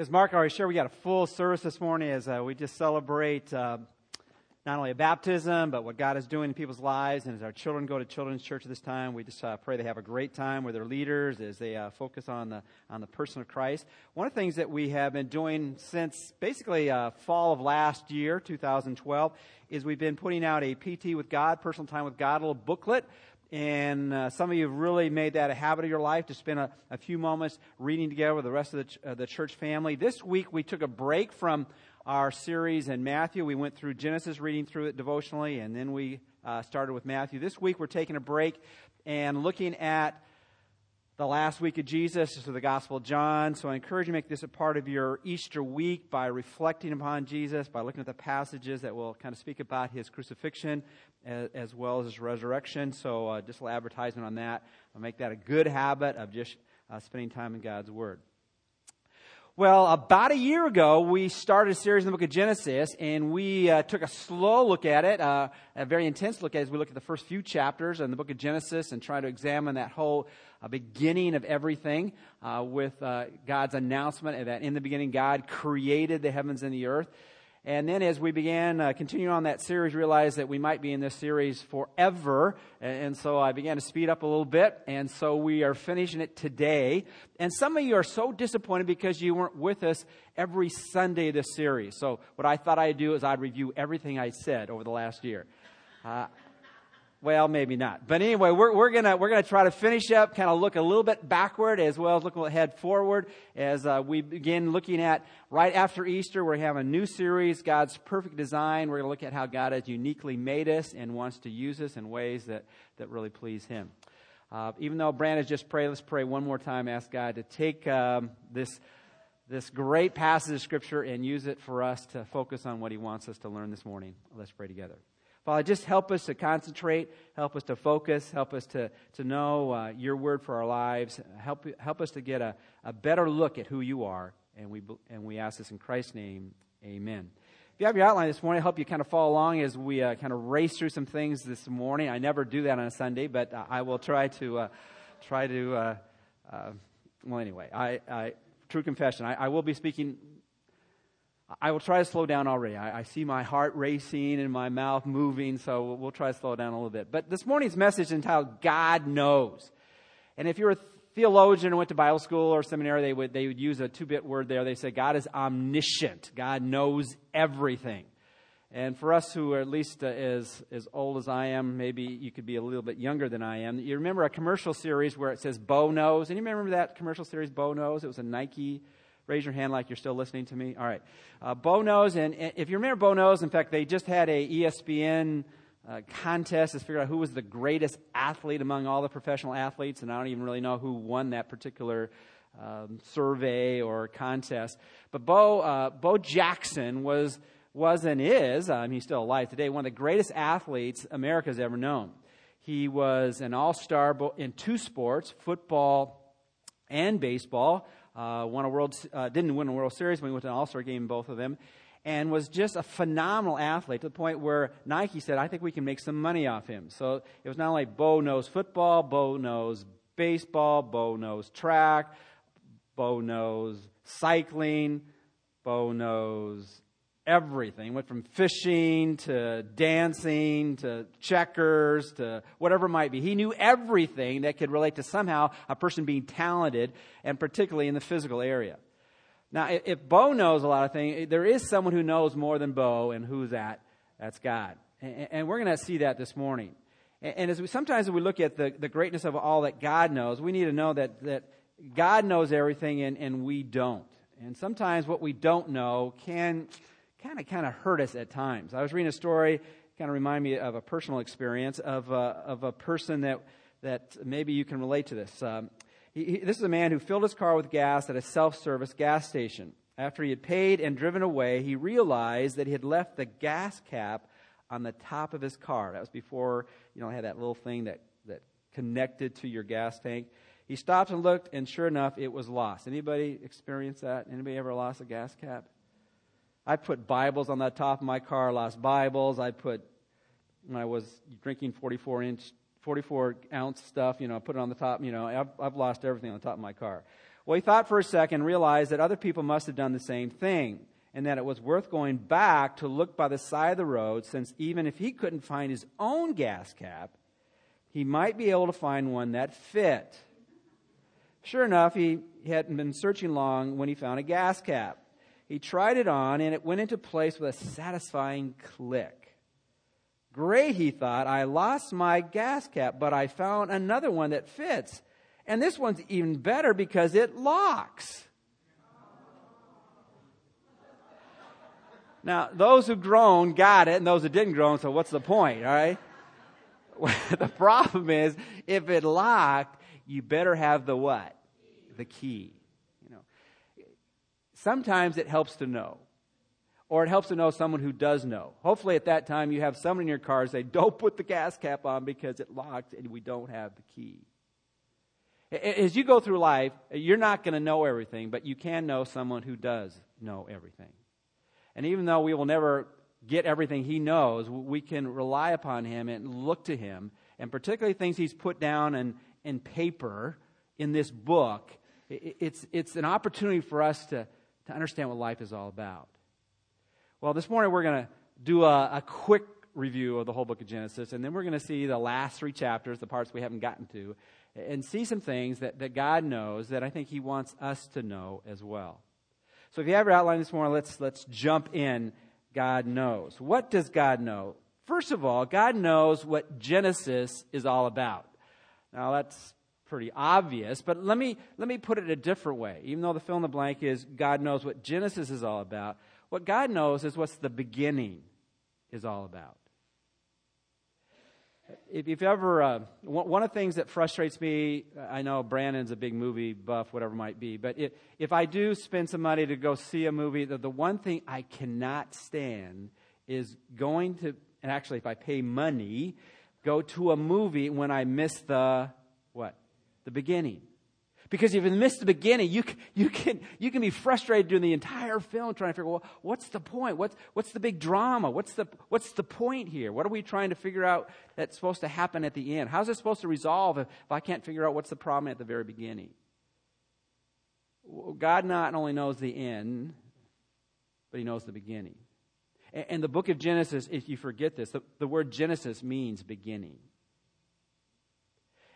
As Mark already shared, we got a full service this morning as uh, we just celebrate uh, not only a baptism, but what God is doing in people's lives. And as our children go to children's church this time, we just uh, pray they have a great time with their leaders as they uh, focus on the on the person of Christ. One of the things that we have been doing since basically uh, fall of last year, 2012, is we've been putting out a PT with God, personal time with God, little booklet and uh, some of you have really made that a habit of your life to spend a, a few moments reading together with the rest of the, ch- uh, the church family. This week we took a break from our series in Matthew. We went through Genesis, reading through it devotionally, and then we uh, started with Matthew. This week we're taking a break and looking at the last week of Jesus, so the Gospel of John. So I encourage you to make this a part of your Easter week by reflecting upon Jesus, by looking at the passages that will kind of speak about his crucifixion as, as well as his resurrection. So uh, just a little advertisement on that. I'll make that a good habit of just uh, spending time in God's Word. Well, about a year ago, we started a series in the book of Genesis, and we uh, took a slow look at it, uh, a very intense look at it as we look at the first few chapters in the book of Genesis and try to examine that whole uh, beginning of everything uh, with uh, God's announcement that in the beginning God created the heavens and the earth. And then as we began uh, continuing on that series, realized that we might be in this series forever. And, so I began to speed up a little bit. And so we are finishing it today. And some of you are so disappointed because you weren't with us every Sunday this series. So what I thought I'd do is I'd review everything I said over the last year. Uh, well, maybe not. But anyway, we're, we're gonna, we're gonna try to finish up, kind of look a little bit backward as well as looking ahead forward as uh, we begin looking at right after Easter. We're having a new series, God's Perfect Design. We're gonna look at how God has uniquely made us and wants to use us in ways that, that really please Him. Uh, even though Brandon just prayed, let's pray one more time. Ask God to take um, this, this great passage of Scripture and use it for us to focus on what He wants us to learn this morning. Let's pray together. Father, just help us to concentrate, help us to focus, help us to, to know uh, your word for our lives. Help, help us to get a, a better look at who you are. And we, and we ask this in Christ's name. Amen. If you have your outline this morning, I hope you kind of follow along as we uh, kind of race through some things this morning. I never do that on a Sunday, but I will try to, uh, try to, uh, uh, well, anyway, I, I, true confession, I, I will be speaking I will try to slow down already. I, I, see my heart racing and my mouth moving, so we'll, we'll, try to slow down a little bit. But this morning's message is entitled God Knows. And if you're a theologian and went to Bible school or seminary, they would, they would use a two bit word there. They say God is omniscient, God knows everything. And for us who are at least uh, as, as old as I am, maybe you could be a little bit younger than I am. You remember a commercial series where it says Bo Knows? And you remember that commercial series, Bo Knows? It was a Nike Raise your hand like you're still listening to me. All right. Uh, Bo knows, and, and, if you remember Bo knows, in fact, they just had a ESPN uh, contest to figure out who was the greatest athlete among all the professional athletes, and I don't even really know who won that particular um, survey or contest. But Bo, uh, Bo Jackson was was and is, um, he's still alive today, one of the greatest athletes America's ever known. He was an all star in two sports, football and baseball. Uh, won a world, uh, didn't win a World Series, but he went to an All Star game both of them, and was just a phenomenal athlete to the point where Nike said, "I think we can make some money off him." So it was not only Bo knows football, Bo knows baseball, Bo knows track, Bo knows cycling, Bo knows everything. Went from fishing to dancing to checkers to whatever it might be. He knew everything that could relate to somehow a person being talented, and particularly in the physical area. Now, if Bo knows a lot of things, there is someone who knows more than Bo, and who's that? That's God. And we're going to see that this morning. And as we sometimes we look at the, the greatness of all that God knows, we need to know that, that God knows everything and, and we don't. And sometimes what we don't know can kind of kind of hurt us at times. I was reading a story, kind of remind me of a personal experience of a, of a person that that maybe you can relate to this. Um, he, he, this is a man who filled his car with gas at a self-service gas station. After he had paid and driven away, he realized that he had left the gas cap on the top of his car. That was before you know had that little thing that that connected to your gas tank. He stopped and looked, and sure enough, it was lost. Anybody experience that? Anybody ever lost a gas cap? I put Bibles on the top of my car, lost Bibles. I put, when I was drinking 44 inch, 44 ounce stuff, you know, I put it on the top, you know, I've, I've lost everything on the top of my car. Well, he thought for a second, realized that other people must have done the same thing, and that it was worth going back to look by the side of the road, since even if he couldn't find his own gas cap, he might be able to find one that fit. Sure enough, he hadn't been searching long when he found a gas cap. He tried it on, and it went into place with a satisfying click. Great, he thought. I lost my gas cap, but I found another one that fits. And this one's even better because it locks. Now, those who groan got it, and those who didn't groan, so what's the point, all right? the problem is, if it locked, you better have the what? The key. Sometimes it helps to know, or it helps to know someone who does know. Hopefully, at that time, you have someone in your car say, "Don't put the gas cap on because it locked and we don't have the key." As you go through life, you're not going to know everything, but you can know someone who does know everything. And even though we will never get everything he knows, we can rely upon him and look to him, and particularly things he's put down in, in paper in this book. It's, it's an opportunity for us to, to understand what life is all about. Well, this morning we're going to do a, a quick review of the whole book of Genesis, and then we're going to see the last three chapters, the parts we haven't gotten to and see some things that, that God knows that I think He wants us to know as well. So if you have your outline this morning, let's, let's jump in. God knows. What does God know? First of all, God knows what Genesis is all about. Now that's pretty obvious, but let me, let me put it a different way. Even though the fill in the blank is God knows what Genesis is all about, what God knows is what's the beginning is all about if you've ever, uh, one of the things that frustrates me, I know Brandon's a big movie buff, whatever it might be, but if, if I do spend some money to go see a movie, the, the one thing I cannot stand is going to, and actually if I pay money, go to a movie when I miss the, what? The beginning. Because if you miss the beginning, you, you, can, you can be frustrated during the entire film trying to figure, well, what's the point? What's, what's the big drama? What's the, what's the point here? What are we trying to figure out that's supposed to happen at the end? How's it supposed to resolve if, if I can't figure out what's the problem at the very beginning? God not only knows the end, but He knows the beginning. And, and the book of Genesis, if you forget this, the, the word Genesis means beginning.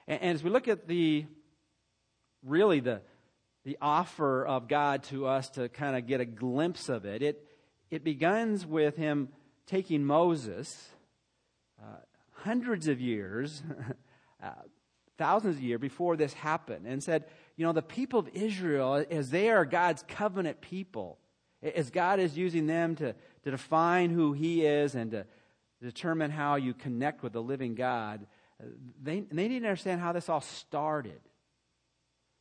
And, and as we look at the really the, the offer of God to us to kind of get a glimpse of it. It, it begins with him taking Moses uh, hundreds of years, uh, thousands of years before this happened, and said, You know, the people of Israel, as they are God's covenant people, as God is using them to, to define who He is and to determine how you connect with the living God, they, they need to understand how this all started.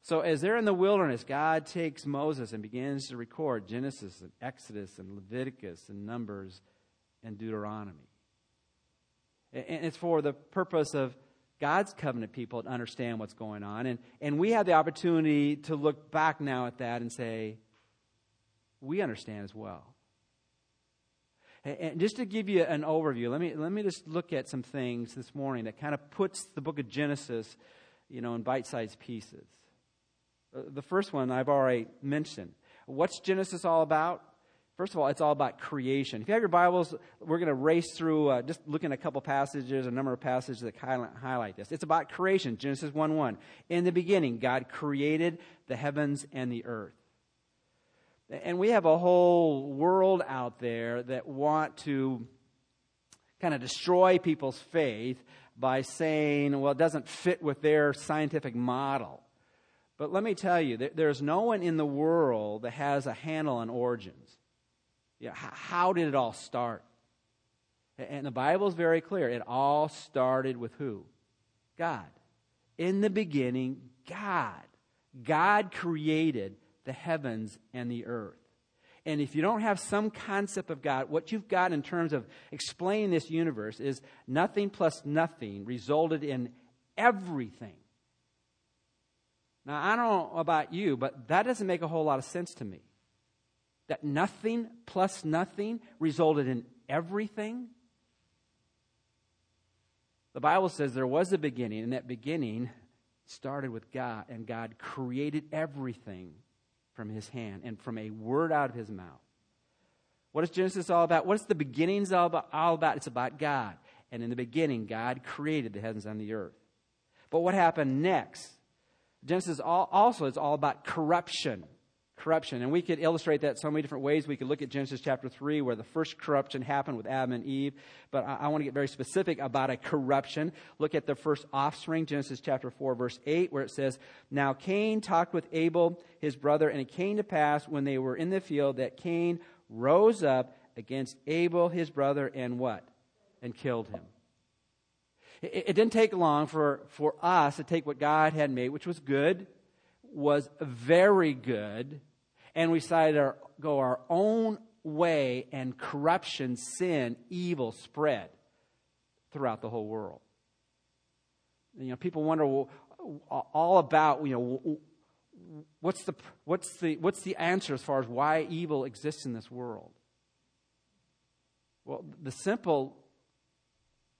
So, as they're in the wilderness, God takes Moses and begins to record Genesis and Exodus and Leviticus and Numbers and Deuteronomy. And it's for the purpose of God's covenant people to understand what's going on. And, and we have the opportunity to look back now at that and say, we understand as well. And just to give you an overview, let me, let me just look at some things this morning that kind of puts the book of Genesis, you know, in bite-sized pieces. Uh, the first one I've already mentioned. What's Genesis all about? First of all, it's all about creation. If you have your Bibles, we're going to race through uh, just looking at a couple passages, a number of passages that highlight this. It's about creation, Genesis 1 1. In the beginning, God created the heavens and the earth. And we have a whole world out there that want to kind of destroy people's faith by saying, well, it doesn't fit with their scientific model. But let me tell you, there's no one in the world that has a handle on origins. Yeah, how did it all start? And the Bible is very clear. It all started with who? God. In the beginning, God. God created the heavens and the earth. And if you don't have some concept of God, what you've got in terms of explaining this universe is nothing plus nothing resulted in everything. Now, I don't know about you, but that doesn't make a whole lot of sense to me. That nothing plus nothing resulted in everything. The Bible says there was a beginning, and that beginning started with God, and God created everything from his hand and from a word out of his mouth. What is Genesis all about? What is the beginnings all about? It's about God. And in the beginning, God created the heavens and the earth. But what happened next? Genesis also is all about corruption corruption. And we could illustrate that so many different ways. We could look at Genesis chapter 3, where the first corruption happened with Adam and Eve. But I, I want to get very specific about a corruption. Look at the first offspring, Genesis chapter 4, verse 8, where it says, Now Cain talked with Abel, his brother, and it came to pass when they were in the field that Cain rose up against Abel, his brother, and what? And killed him. It, it didn't take long for, for us to take what God had made, which was good was very good, and we decided to go our own way, and corruption, sin, evil spread throughout the whole world. You know, people wonder well, all about you know what's the what's the what's the answer as far as why evil exists in this world. Well, the simple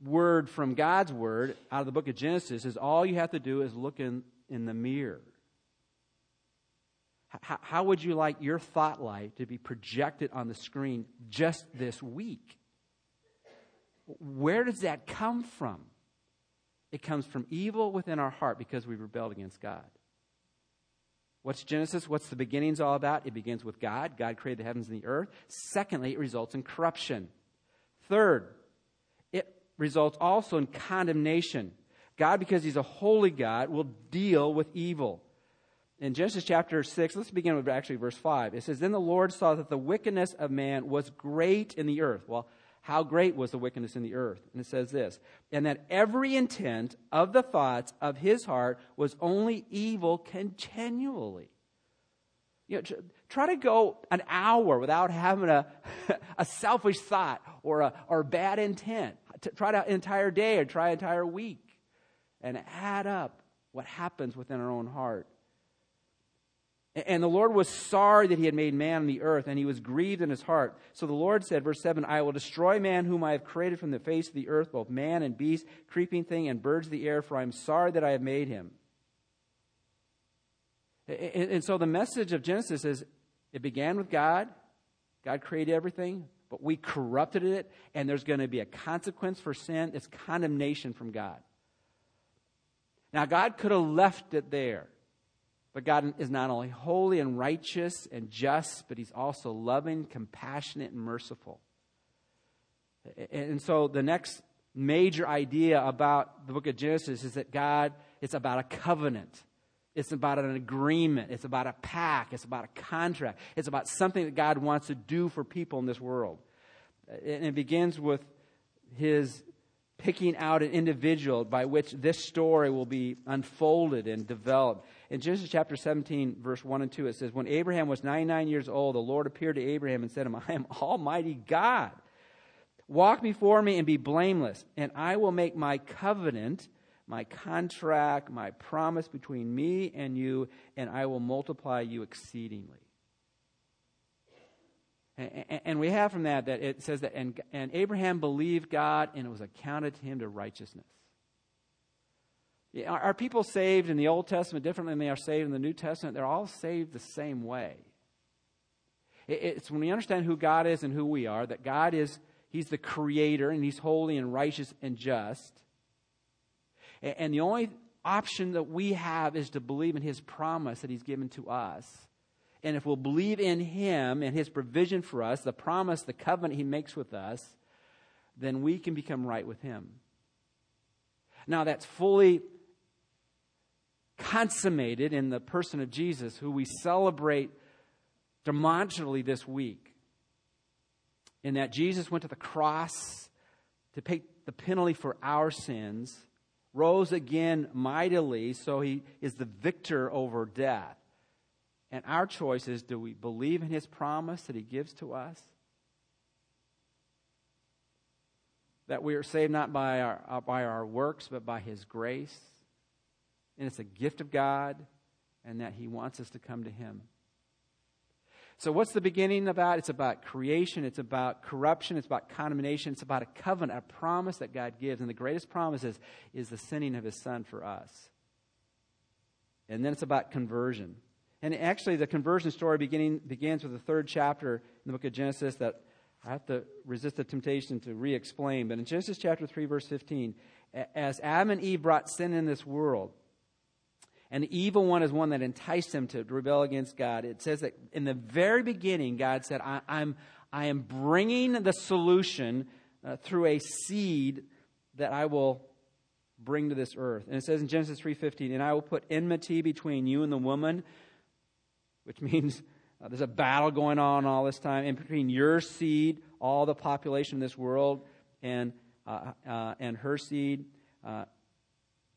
word from God's word out of the book of Genesis is all you have to do is look in, in the mirror how, would you like your thought life to be projected on the screen just this week? Where does that come from? It comes from evil within our heart because we rebelled against God. What's Genesis? What's the beginnings all about? It begins with God. God created the heavens and the earth. Secondly, it results in corruption. Third, it results also in condemnation. God, because He's a holy God, will deal with evil in Genesis chapter 6, let's begin with actually verse 5. It says, Then the Lord saw that the wickedness of man was great in the earth. Well, how great was the wickedness in the earth? And it says this, and that every intent of the thoughts of his heart was only evil continually. You know, try to go an hour without having a, a selfish thought or a, or bad intent. Try an entire day or try an entire week and add up what happens within our own heart. And the Lord was sorry that he had made man on the earth, and he was grieved in his heart. So the Lord said, verse 7 I will destroy man whom I have created from the face of the earth, both man and beast, creeping thing, and birds of the air, for I am sorry that I have made him. And so the message of Genesis is it began with God. God created everything, but we corrupted it, and there's going to be a consequence for sin. It's condemnation from God. Now, God could have left it there. But God is not only holy and righteous and just, but He's also loving, compassionate, and merciful. And so the next major idea about the book of Genesis is that God, it's about a covenant. It's about an agreement. It's about a pact. It's about a contract. It's about something that God wants to do for people in this world. And it begins with His picking out an individual by which this story will be unfolded and developed. In Genesis chapter 17, verse 1 and 2, it says, When Abraham was 99 years old, the Lord appeared to Abraham and said to him, I am Almighty God. Walk before me and be blameless, and I will make my covenant, my contract, my promise between me and you, and I will multiply you exceedingly. And we have from that that it says that, and, Abraham believed God, and it was accounted to him to righteousness. Are people saved in the Old Testament differently than they are saved in the New Testament? They're all saved the same way. It's when we understand who God is and who we are, that God is, He's the creator and He's holy and righteous and just. And the only option that we have is to believe in His promise that He's given to us. And if we'll believe in Him and His provision for us, the promise, the covenant He makes with us, then we can become right with Him. Now, that's fully consummated in the person of Jesus, who we celebrate demonstrably this week. In that Jesus went to the cross to pay the penalty for our sins, rose again mightily, so he is the victor over death. And our choice is do we believe in his promise that he gives to us? That we are saved not by our, by our works, but by his grace and it's a gift of God, and that He wants us to come to Him. So, what's the beginning about? It's about creation, it's about corruption, it's about condemnation, it's about a covenant, a promise that God gives. And the greatest promise is, is the sending of His Son for us. And then it's about conversion. And actually, the conversion story beginning, begins with the third chapter in the book of Genesis that I have to resist the temptation to re explain. But in Genesis chapter 3, verse 15, as Adam and Eve brought sin in this world, and the evil one is one that enticed them to rebel against God, it says that in the very beginning, God said, I, am I am bringing the solution uh, through a seed that I will bring to this earth. And it says in Genesis 3:15, "And I will put enmity between you and the woman," which means uh, there's a battle going on all this time in between your seed, all the population of this world, and uh, uh, and her seed, uh,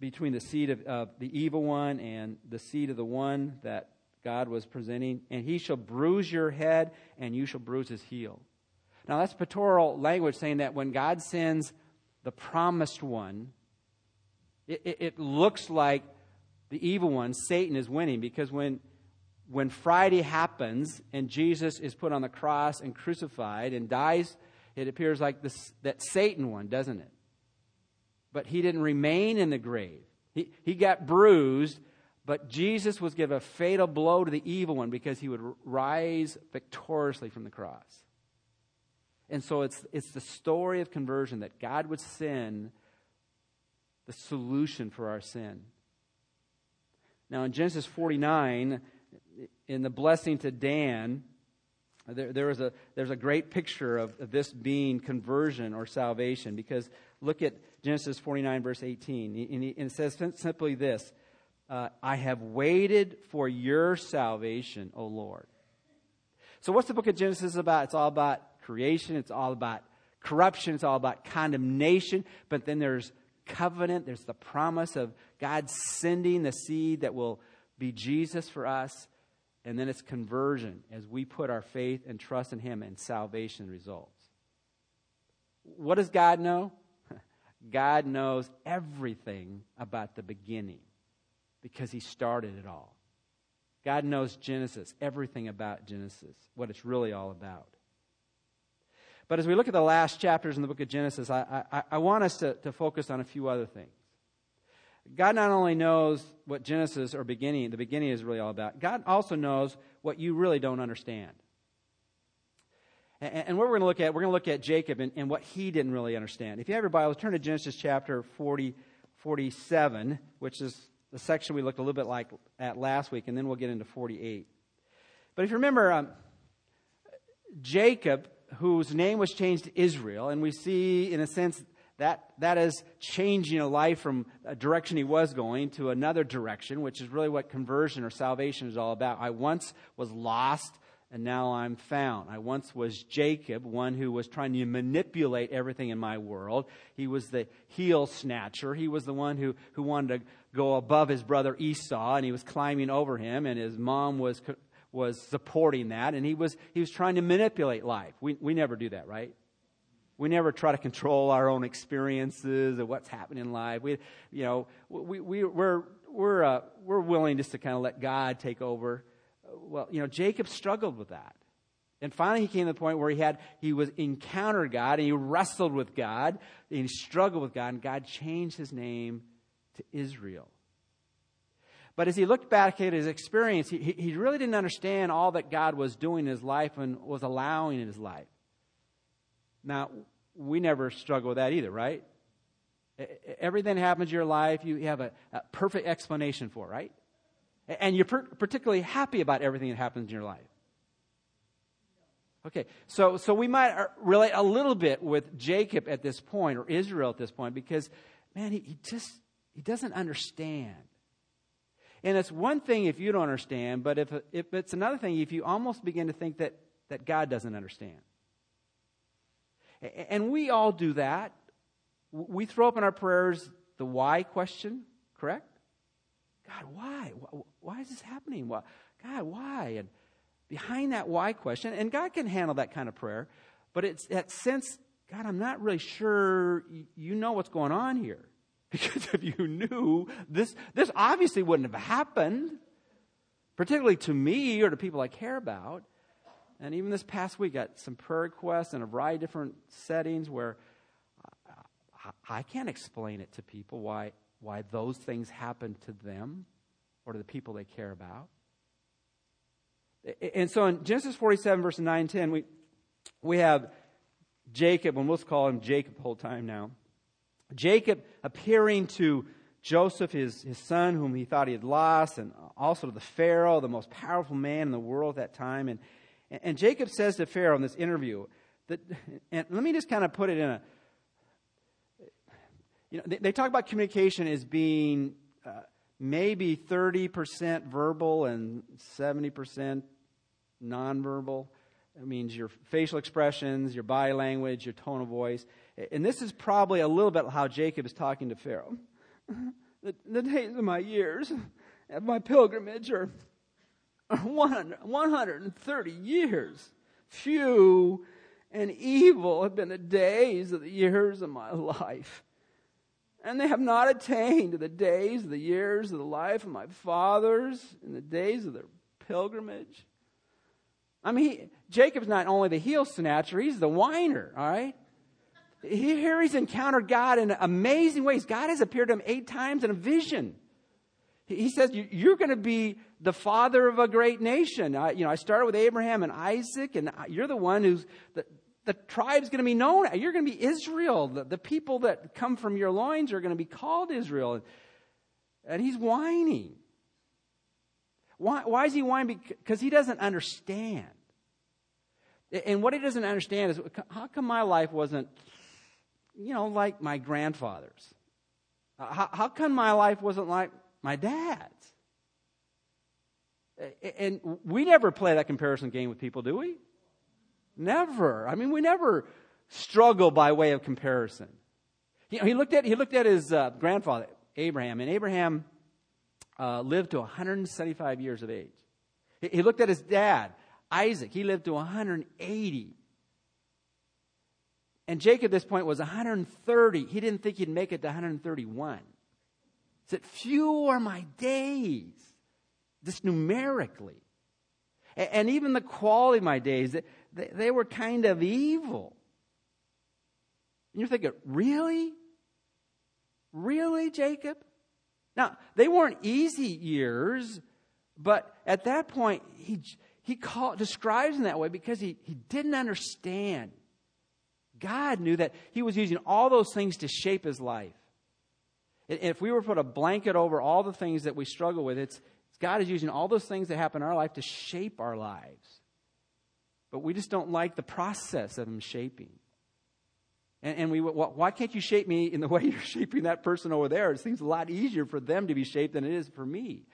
between the seed of, of the evil one and the seed of the one that God was presenting. And he shall bruise your head, and you shall bruise his heel. Now that's pictorial language saying that when God sends the promised one, it, it, it looks like the evil one, Satan, is winning because when when Friday happens and Jesus is put on the cross and crucified and dies, it appears like this, that Satan won, doesn't it? But he didn't remain in the grave. He, he got bruised, but Jesus was given a fatal blow to the evil one because he would rise victoriously from the cross. And so it's, it's the story of conversion that God would send the solution for our sin. Now, in Genesis 49, in the blessing to Dan, there, there is a, there's a great picture of, of this being conversion or salvation because look at Genesis 49, verse 18. And, it says simply this uh, I have waited for your salvation, O Lord. So, what's the book of Genesis about? It's all about creation, it's all about corruption, it's all about condemnation, but then there's covenant, there's the promise of God sending the seed that will be Jesus for us, and then it's conversion as we put our faith and trust in Him, and salvation results. What does God know? God knows everything about the beginning because He started it all. God knows Genesis, everything about Genesis, what it's really all about. But as we look at the last chapters in the book of Genesis, I, I, I want us to, to focus on a few other things. God not only knows what Genesis or beginning, the beginning is really all about, God also knows what you really don't understand. And, what we're going to look at, we're going to look at Jacob and, and, what he didn't really understand. If you have your Bible, turn to Genesis chapter 40, 47, which is the section we looked a little bit like at last week, and then we'll get into 48. But if you remember, um, Jacob whose name was changed to Israel, and we see, in a sense, that that is changing a life from a direction he was going to another direction, which is really what conversion or salvation is all about. I once was lost, and now I'm found. I once was Jacob, one who was trying to manipulate everything in my world. He was the heel snatcher. He was the one who, who wanted to go above his brother Esau, and he was climbing over him, and his mom was was supporting that, and he was, he was trying to manipulate life. We, we never do that, right? We never try to control our own experiences of what's happening in life. We, you know, we, we, we're, we're, uh, we're willing just to kind of let God take over. Well, you know, Jacob struggled with that. And finally, he came to the point where he had he was encountered God and he wrestled with God and he struggled with God, and God changed his name to Israel. But as he looked back at his experience, he, he really didn't understand all that God was doing in his life and was allowing in his life. Now, we never struggle with that either, right? Everything happens in your life, you have a, a perfect explanation for, right? And you're particularly happy about everything that happens in your life. Okay, so, so we might uh, relate a little bit with Jacob at this point, or Israel at this point, because, man, he, he just, he doesn't understand. And it's one thing if you don't understand, but if, if it's another thing if you almost begin to think that, that God doesn't understand. And we all do that. We throw up in our prayers the why question, correct? God, why? Why is this happening? Why? God, why? And behind that why question, and God can handle that kind of prayer, but it's that sense, God, I'm not really sure you know what's going on here. Because if you knew, this, this obviously wouldn't have happened, particularly to me or to people I care about. And even this past week, got some prayer requests in a variety of different settings where I, I can't explain it to people why, why those things happen to them. or to the people they care about. And so in Genesis 47, verse 9 and 10, we, we have Jacob, and we'll call him Jacob the whole time now. Jacob appearing to Joseph, his, his son, whom he thought he had lost, and also to the Pharaoh, the most powerful man in the world at that time. And, and Jacob says to Pharaoh in this interview, that, and let me just kind of put it in a, you know, they, they talk about communication as being uh, maybe 30% verbal and 70% nonverbal. It means your facial expressions, your body language, your tone of voice. And this is probably a little bit how Jacob is talking to Pharaoh. The, the days of my years of my pilgrimage are 100, 130 years. Few and evil have been the days of the years of my life. And they have not attained to the days the years of the life of my fathers in the days of their pilgrimage. I mean, he, Jacob's not only the heel snatcher, he's the whiner, all right? Here he's encountered God in amazing ways. God has appeared to him eight times in a vision. He says, You're going to be the father of a great nation. I, you know, I started with Abraham and Isaac, and you're the one who's, the, the tribe's going to be known. You're going to be Israel. The, the people that come from your loins are going to be called Israel. And he's whining. Why, why is he whining? Because he doesn't understand. And what he doesn't understand is how come my life wasn't, you know, like my grandfather's? Uh, how, how come my life wasn't like my dad's? And we never play that comparison game with people, do we? Never. I mean, we never struggle by way of comparison. You know, he looked at he looked at his uh, grandfather Abraham, and Abraham uh, lived to 175 years of age. He, he looked at his dad Isaac, he lived to 180. And Jacob at this point was 130. He didn't think he'd make it to 131. He said, Few are my days, just numerically. And, and even the quality of my days, they, they were kind of evil. And you're thinking, really? Really, Jacob? Now, they weren't easy years, but at that point, he, he call, describes in that way because he, he didn't understand. God knew that he was using all those things to shape his life. And if we were to put a blanket over all the things that we struggle with, it's, God is using all those things that happen in our life to shape our lives. But we just don't like the process of him shaping. And, and we, why can't you shape me in the way you're shaping that person over there? It seems a lot easier for them to be shaped than it is for me.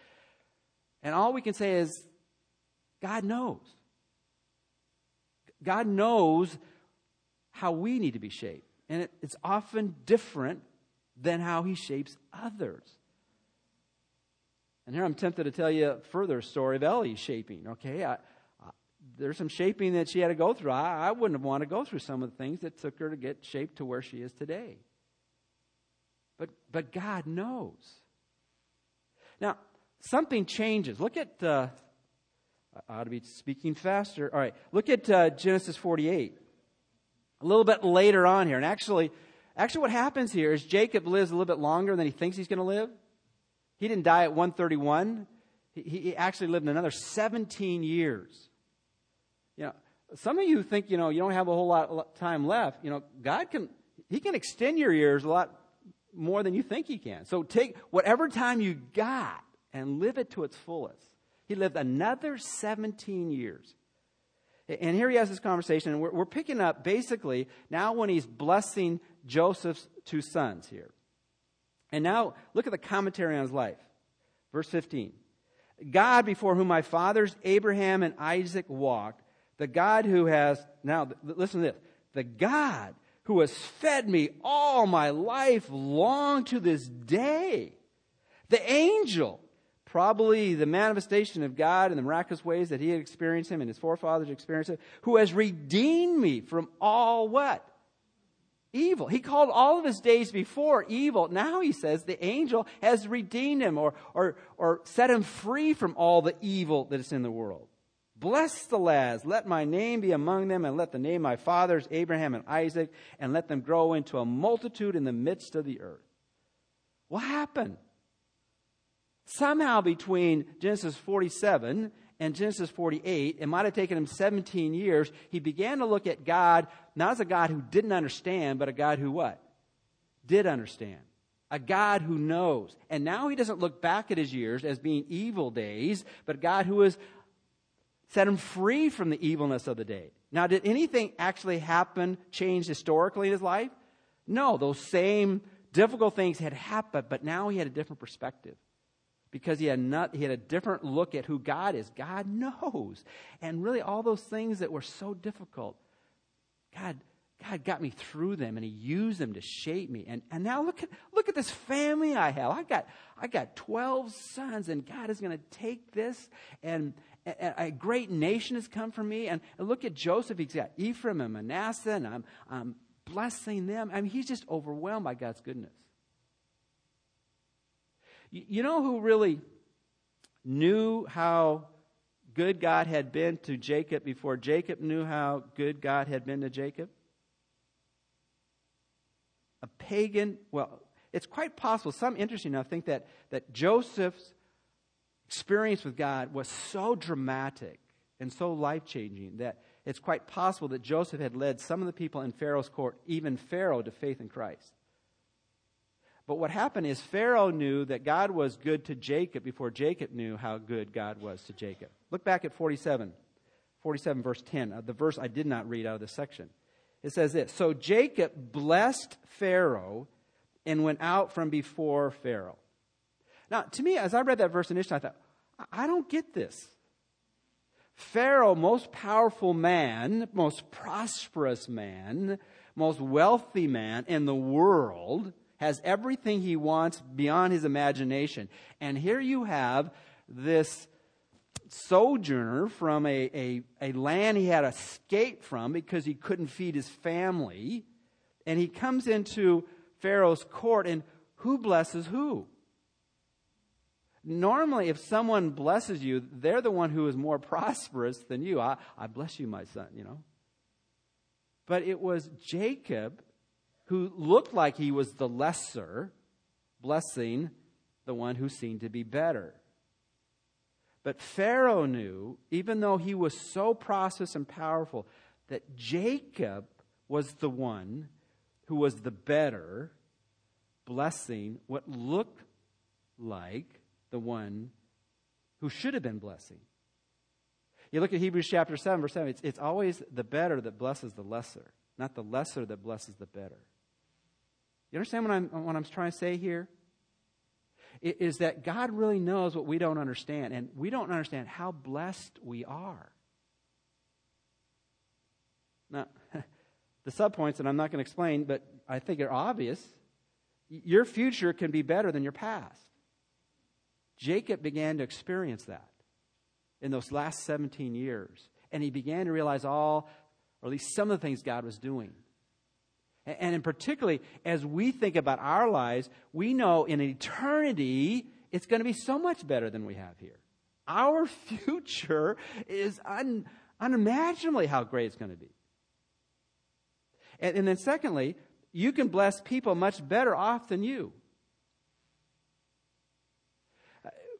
And all we can say is, God knows. God knows how we need to be shaped. And it, it's often different than how He shapes others. And here I'm tempted to tell you a further story of Ellie's shaping. Okay, I, there's some shaping that she had to go through. I, I wouldn't have wanted to go through some of the things that took her to get shaped to where she is today. But, but God knows. Now, something changes. Look at uh, I ought to be speaking faster. All right, look at uh, Genesis 48. A little bit later on here. And actually, actually, what happens here is Jacob lives a little bit longer than he thinks he's going to live. He didn't die at 131. He, he actually lived another 17 years. You know, some of you think, you know, you don't have a whole lot of time left. You know, God can, He can extend your years a lot more than you think He can. So take whatever time you got and live it to its fullest. He lived another 17 years. And here he has this conversation, and we're, we're picking up basically now when he's blessing Joseph's two sons here. And now look at the commentary on his life. Verse 15 God before whom my fathers Abraham and Isaac walked, the God who has, now listen to this, the God who has fed me all my life long to this day, the angel probably the manifestation of God in the miraculous ways that he had experienced him and his forefathers experienced him, who has redeemed me from all what? Evil. He called all of his days before evil. Now he says the angel has redeemed him or, or, or set him free from all the evil that is in the world. Bless the lads. Let my name be among them, and let the name of my fathers, Abraham and Isaac, and let them grow into a multitude in the midst of the earth. What happened? Somehow between Genesis 47 and Genesis 48, it might have taken him 17 years, he began to look at God not as a God who didn't understand, but a God who what? Did understand. A God who knows. And now he doesn't look back at his years as being evil days, but a God who has set him free from the evilness of the day. Now, did anything actually happen, change historically in his life? No, those same difficult things had happened, but now he had a different perspective because he had not he had a different look at who God is. God knows. And really all those things that were so difficult, God God got me through them and he used them to shape me. And, and now look at look at this family I have. I got I got 12 sons and God is going to take this and a great nation has come from me. And, look at Joseph. He's got Ephraim and Manasseh, and I'm, I'm blessing them. I mean, he's just overwhelmed by God's goodness. You know who really knew how good God had been to Jacob before Jacob knew how good God had been to Jacob? A pagan, well, it's quite possible, some interesting enough think that, that Joseph's experience with God was so dramatic and so life changing that it's quite possible that Joseph had led some of the people in Pharaoh's court, even Pharaoh, to faith in Christ. But what happened is Pharaoh knew that God was good to Jacob before Jacob knew how good God was to Jacob. Look back at 47, 47 verse 10, uh, the verse I did not read out of this section. It says this So Jacob blessed Pharaoh and went out from before Pharaoh. Now, to me, as I read that verse initially, I thought, I don't get this. Pharaoh, most powerful man, most prosperous man, most wealthy man in the world, has everything he wants beyond his imagination. And here you have this sojourner from a, a, a land he had escaped from because he couldn't feed his family. And he comes into Pharaoh's court, and who blesses who? Normally, if someone blesses you, they're the one who is more prosperous than you. I, I bless you, my son, you know. But it was Jacob who looked like he was the lesser, blessing the one who seemed to be better. But Pharaoh knew, even though he was so prosperous and powerful, that Jacob was the one who was the better, blessing what looked like the one who should have been blessing. You look at Hebrews chapter 7, verse 7, it's, it's always the better that blesses the lesser, not the lesser that blesses the better. You understand what I'm, what I'm trying to say here? It is that God really knows what we don't understand, and we don't understand how blessed we are. Now, the subpoints that I'm not going to explain, but I think are obvious. Your future can be better than your past. Jacob began to experience that in those last 17 years. And he began to realize all, or at least some of the things God was doing. And in particularly, as we think about our lives, we know in eternity, it's going to be so much better than we have here. Our future is un, unimaginably how great it's going to be. And, and then, secondly, you can bless people much better off than you.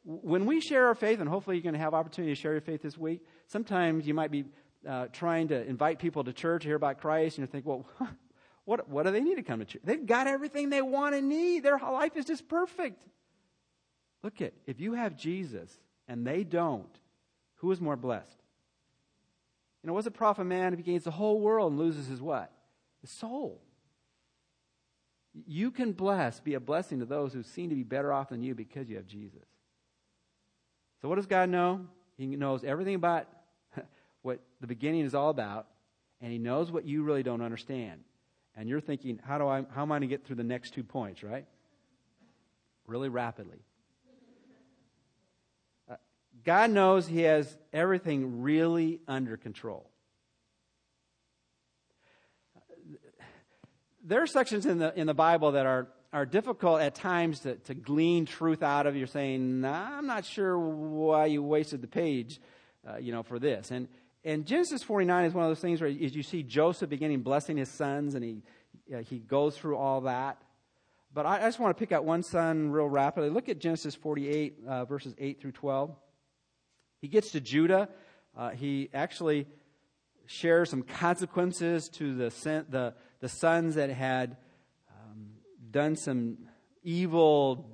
When we share our faith, and hopefully you're going to have opportunity to share your faith this week, sometimes you might be uh, trying to invite people to church to hear about Christ, and you think, well, What, what do they need to come to church? They've got everything they want and need. Their life is just perfect. Look at, if you have Jesus and they don't, who is more blessed? You know, what's a profit man if he gains the whole world and loses his what? His soul. You can bless, be a blessing to those who seem to be better off than you because you have Jesus. So what does God know? He knows everything about what the beginning is all about, and he knows what you really don't understand and you're thinking, how, do I, how am I going to get through the next two points, right? Really rapidly. Uh, God knows He has everything really under control. There are sections in the, in the Bible that are, are difficult at times to, to glean truth out of. You're saying, nah, I'm not sure why you wasted the page, uh, you know, for this. And, and Genesis 49 is one of those things where you see Joseph beginning blessing his sons, and he, uh, he goes through all that. but I, I, just want to pick out one son real rapidly. Look at Genesis 48, uh, verses 8 through 12. He gets to Judah. Uh, he actually shares some consequences to the, the, the sons that had done some evil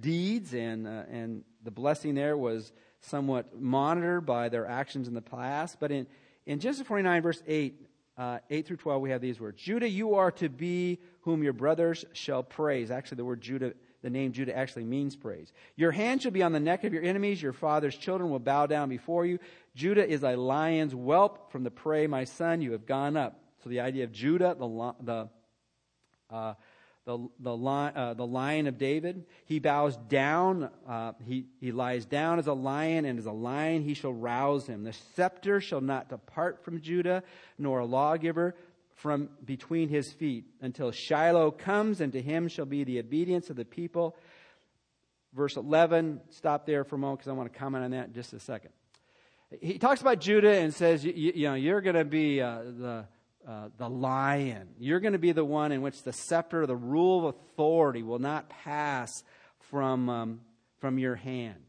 deeds, and, uh, and the blessing there was somewhat monitored by their actions in the past. But in, in Genesis 49, verse 8, uh, 8 through 12, we have these words Judah, you are to be whom your brothers shall praise. Actually, the word Judah, the name Judah actually means praise. Your hand shall be on the neck of your enemies. Your father's children will bow down before you. Judah is a lion's whelp from the prey. My son, you have gone up. So the idea of Judah, the, the, uh, the, the, uh, the lion of David. He bows down. Uh, he, he lies down as a lion, and as a lion he shall rouse him. The scepter shall not depart from Judah, nor a lawgiver from between his feet, until Shiloh comes, and to him shall be the obedience of the people. Verse 11, stop there for a moment because I want to comment on that in just a second. He talks about Judah and says, you, you know, you're going to be uh, the uh, the lion. You're going to be the one in which the scepter, the rule of authority, will not pass from, um, from your hand.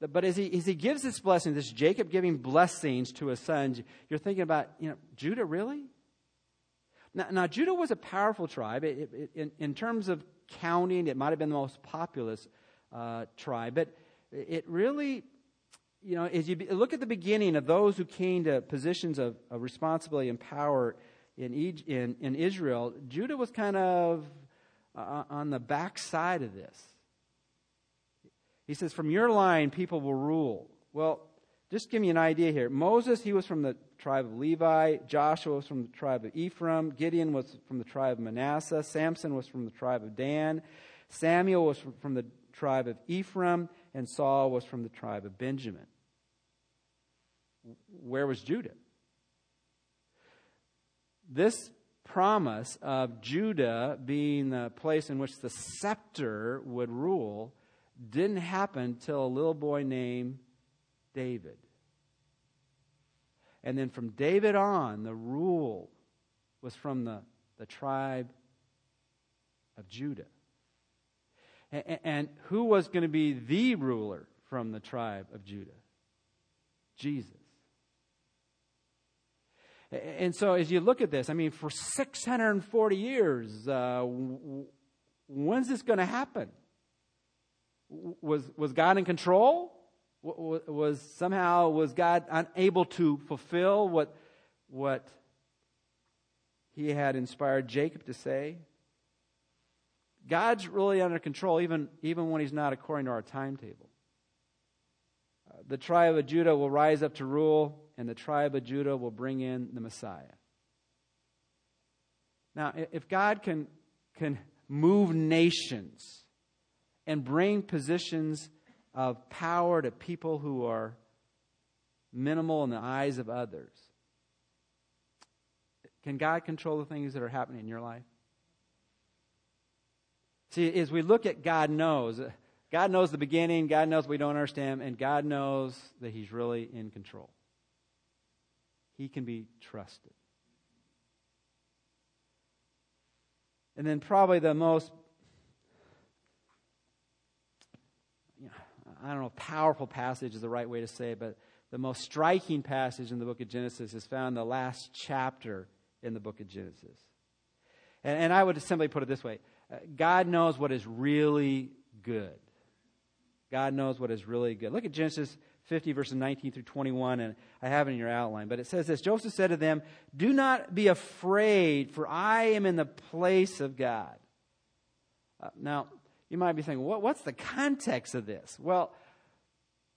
But as he, as he gives this blessing, this Jacob giving blessings to his sons, you're thinking about, you know, Judah really? Now, now Judah was a powerful tribe. It, it, in, in, terms of counting, it might have been the most populous uh, tribe, but it really you know, as you look at the beginning of those who came to positions of, of responsibility and power in, in, in Israel, Judah was kind of uh, on the backside of this. He says, From your line, people will rule. Well, just give me an idea here. Moses, he was from the tribe of Levi. Joshua was from the tribe of Ephraim. Gideon was from the tribe of Manasseh. Samson was from the tribe of Dan. Samuel was from the tribe of Ephraim. And Saul was from the tribe of Benjamin where was Judah? This promise of Judah being the place in which the scepter would rule didn't happen till a little boy named David. And then from David on, the rule was from the, the tribe of Judah. And, and who was going to be the ruler from the tribe of Judah? Jesus. And so, as you look at this, I mean, for 640 years, uh, when's this going to happen? Was, was God in control? Was somehow was God unable to fulfill what, what he had inspired Jacob to say? God's really under control, even, even when he's not according to our timetable. Uh, the tribe of Judah will rise up to rule and the tribe of Judah will bring in the Messiah. Now, if God can, can move nations and bring positions of power to people who are minimal in the eyes of others, can God control the things that are happening in your life? See, as we look at God knows, God knows the beginning, God knows we don't understand, and God knows that He's really in control. He can be trusted. And then, probably the most, you know, I don't know, powerful passage is the right way to say it, but the most striking passage in the book of Genesis is found in the last chapter in the book of Genesis. And, and I would simply put it this way uh, God knows what is really good. God knows what is really good. Look at Genesis 50, verses 19 through 21, and I have it in your outline. But it says this Joseph said to them, Do not be afraid, for I am in the place of God. Uh, now, you might be thinking, what, what's the context of this? Well,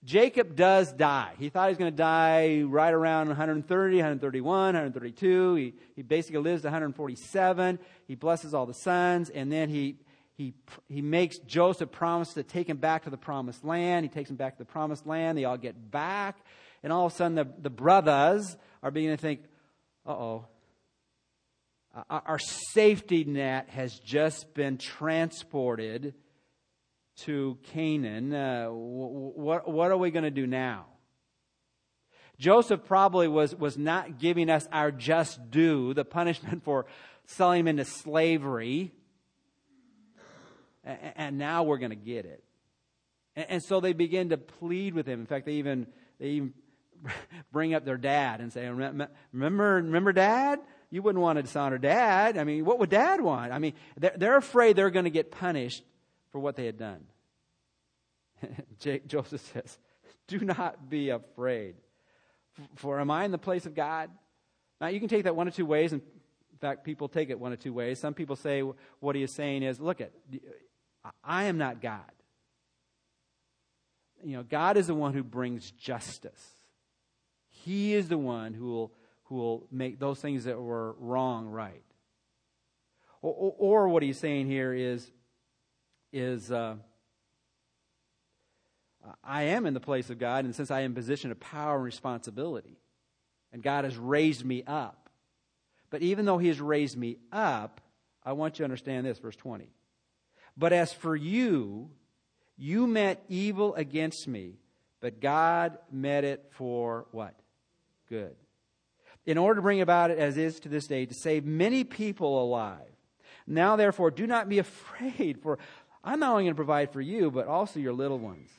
Jacob does die. He thought he was going to die right around 130, 131, 132. He, he basically lives to 147. He blesses all the sons, and then he he, he makes Joseph promise to take him back to the promised land. He takes him back to the promised land. They all get back. And all of a sudden, the, the brothers are beginning to think, uh oh, our safety net has just been transported to Canaan. Uh, what, what are we going to do now? Joseph probably was, was not giving us our just due, the punishment for selling him into slavery and now we're going to get it. And so they begin to plead with him. In fact, they even, they even bring up their dad and say, Remember, remember dad? You wouldn't want to dishonor dad. I mean, what would dad want? I mean, they're, they're afraid they're going to get punished for what they had done. Joseph says, Do not be afraid. For am I in the place of God? Now, you can take that one of two ways. In fact, people take it one of two ways. Some people say what he is saying is, Look, at, I am not God. You know, God is the one who brings justice. He is the one who will, who will make those things that were wrong right. Or, or, or what he's saying here is, is uh, I am in the place of God, and since I am in a position of power and responsibility, and God has raised me up. But even though He has raised me up, I want you to understand this, verse 20. But as for you, you meant evil against me, but God meant it for what? Good. In order to bring about it as is to this day, to save many people alive. Now, therefore, do not be afraid, for I'm not only going to provide for you, but also your little ones.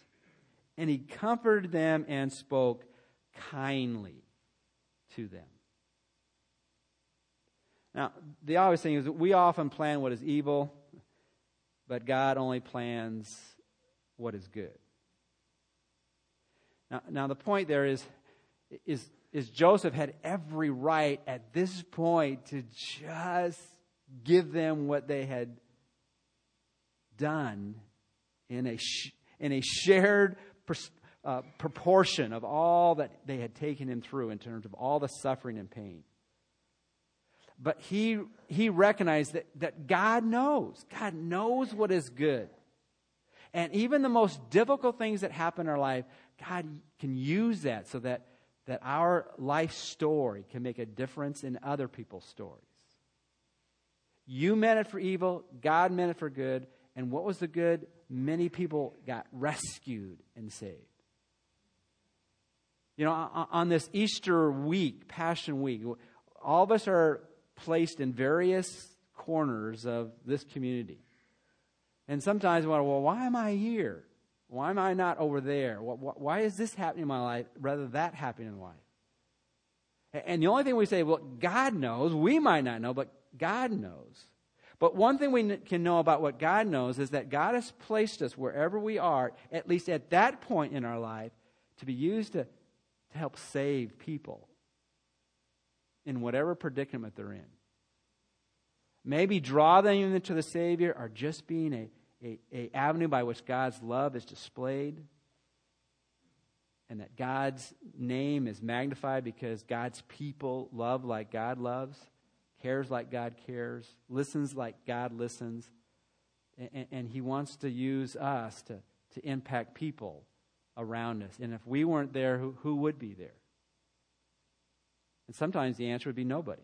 And he comforted them and spoke kindly to them. Now, the obvious thing is that we often plan what is evil, but God only plans what is good. Now, now the point there is, is, is Joseph had every right at this point to just give them what they had done in a, sh- in a shared uh, proportion of all that they had taken him through in terms of all the suffering and pain. But he, he recognized that, that God knows. God knows what is good. And even the most difficult things that happen in our life, God can use that so that, that our life story can make a difference in other people's stories. You meant it for evil, God meant it for good. And what was the good? Many people got rescued and saved. You know, on this Easter week, Passion Week, all of us are placed in various corners of this community. And sometimes we wonder, well, why am I here? Why am I not over there? Why is this happening in my life rather than that happening in my life? And the only thing we say, well, God knows. We might not know, but God knows. But one thing we can know about what God knows is that God has placed us wherever we are, at least at that point in our life, to be used to to help save people in whatever predicament they're in. Maybe draw them into the Savior or just being a, a, a avenue by which God's love is displayed and that God's name is magnified because God's people love like God loves, cares like God cares, listens like God listens, and, and He wants to use us to, to impact people around us. And if we weren't there, who, who would be there? And sometimes the answer would be nobody.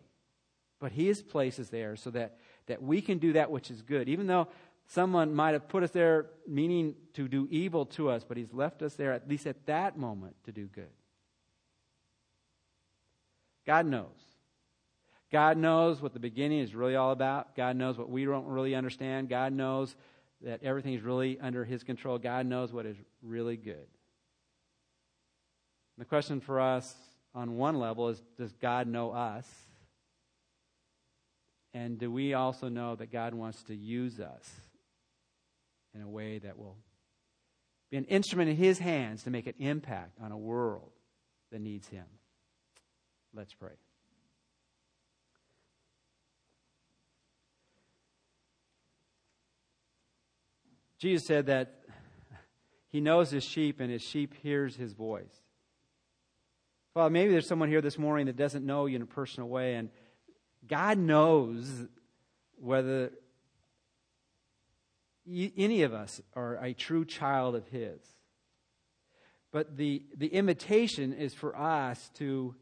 But He has places there so that, that we can do that which is good. Even though someone might have put us there meaning to do evil to us, but He's left us there, at least at that moment, to do good. God knows. God knows what the beginning is really all about. God knows what we don't really understand. God knows that everything is really under His control. God knows what is really good. The question for us on one level is Does God know us? And do we also know that God wants to use us in a way that will be an instrument in His hands to make an impact on a world that needs Him? Let's pray. Jesus said that He knows His sheep and His sheep hears His voice. Well, maybe there's someone here this morning that doesn't know you in a personal way, and God knows whether any of us are a true child of His. But the, the invitation is for us to,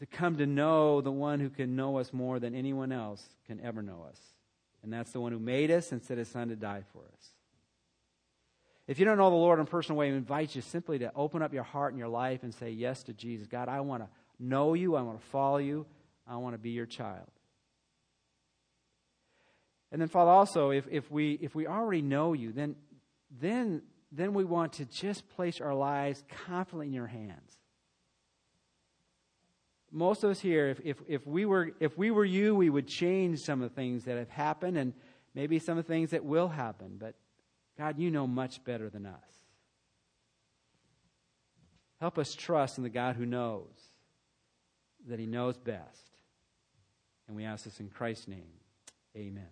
to come to know the one who can know us more than anyone else can ever know us. And that's the one who made us and sent his son to die for us. If you don't know the Lord in a personal way, I invite you simply to open up your heart and your life and say yes to Jesus. God, I want to know you. I want to follow you. I want to be your child. And then, Father, also, if, if, we, if we already know you, then, then, then we want to just place our lives confidently in your hands. Most of us here, if, if, if, we were, if we were you, we would change some of the things that have happened and maybe some of the things that will happen. But God, you know much better than us. Help us trust in the God who knows, that He knows best. And we ask this in Christ's name. Amen.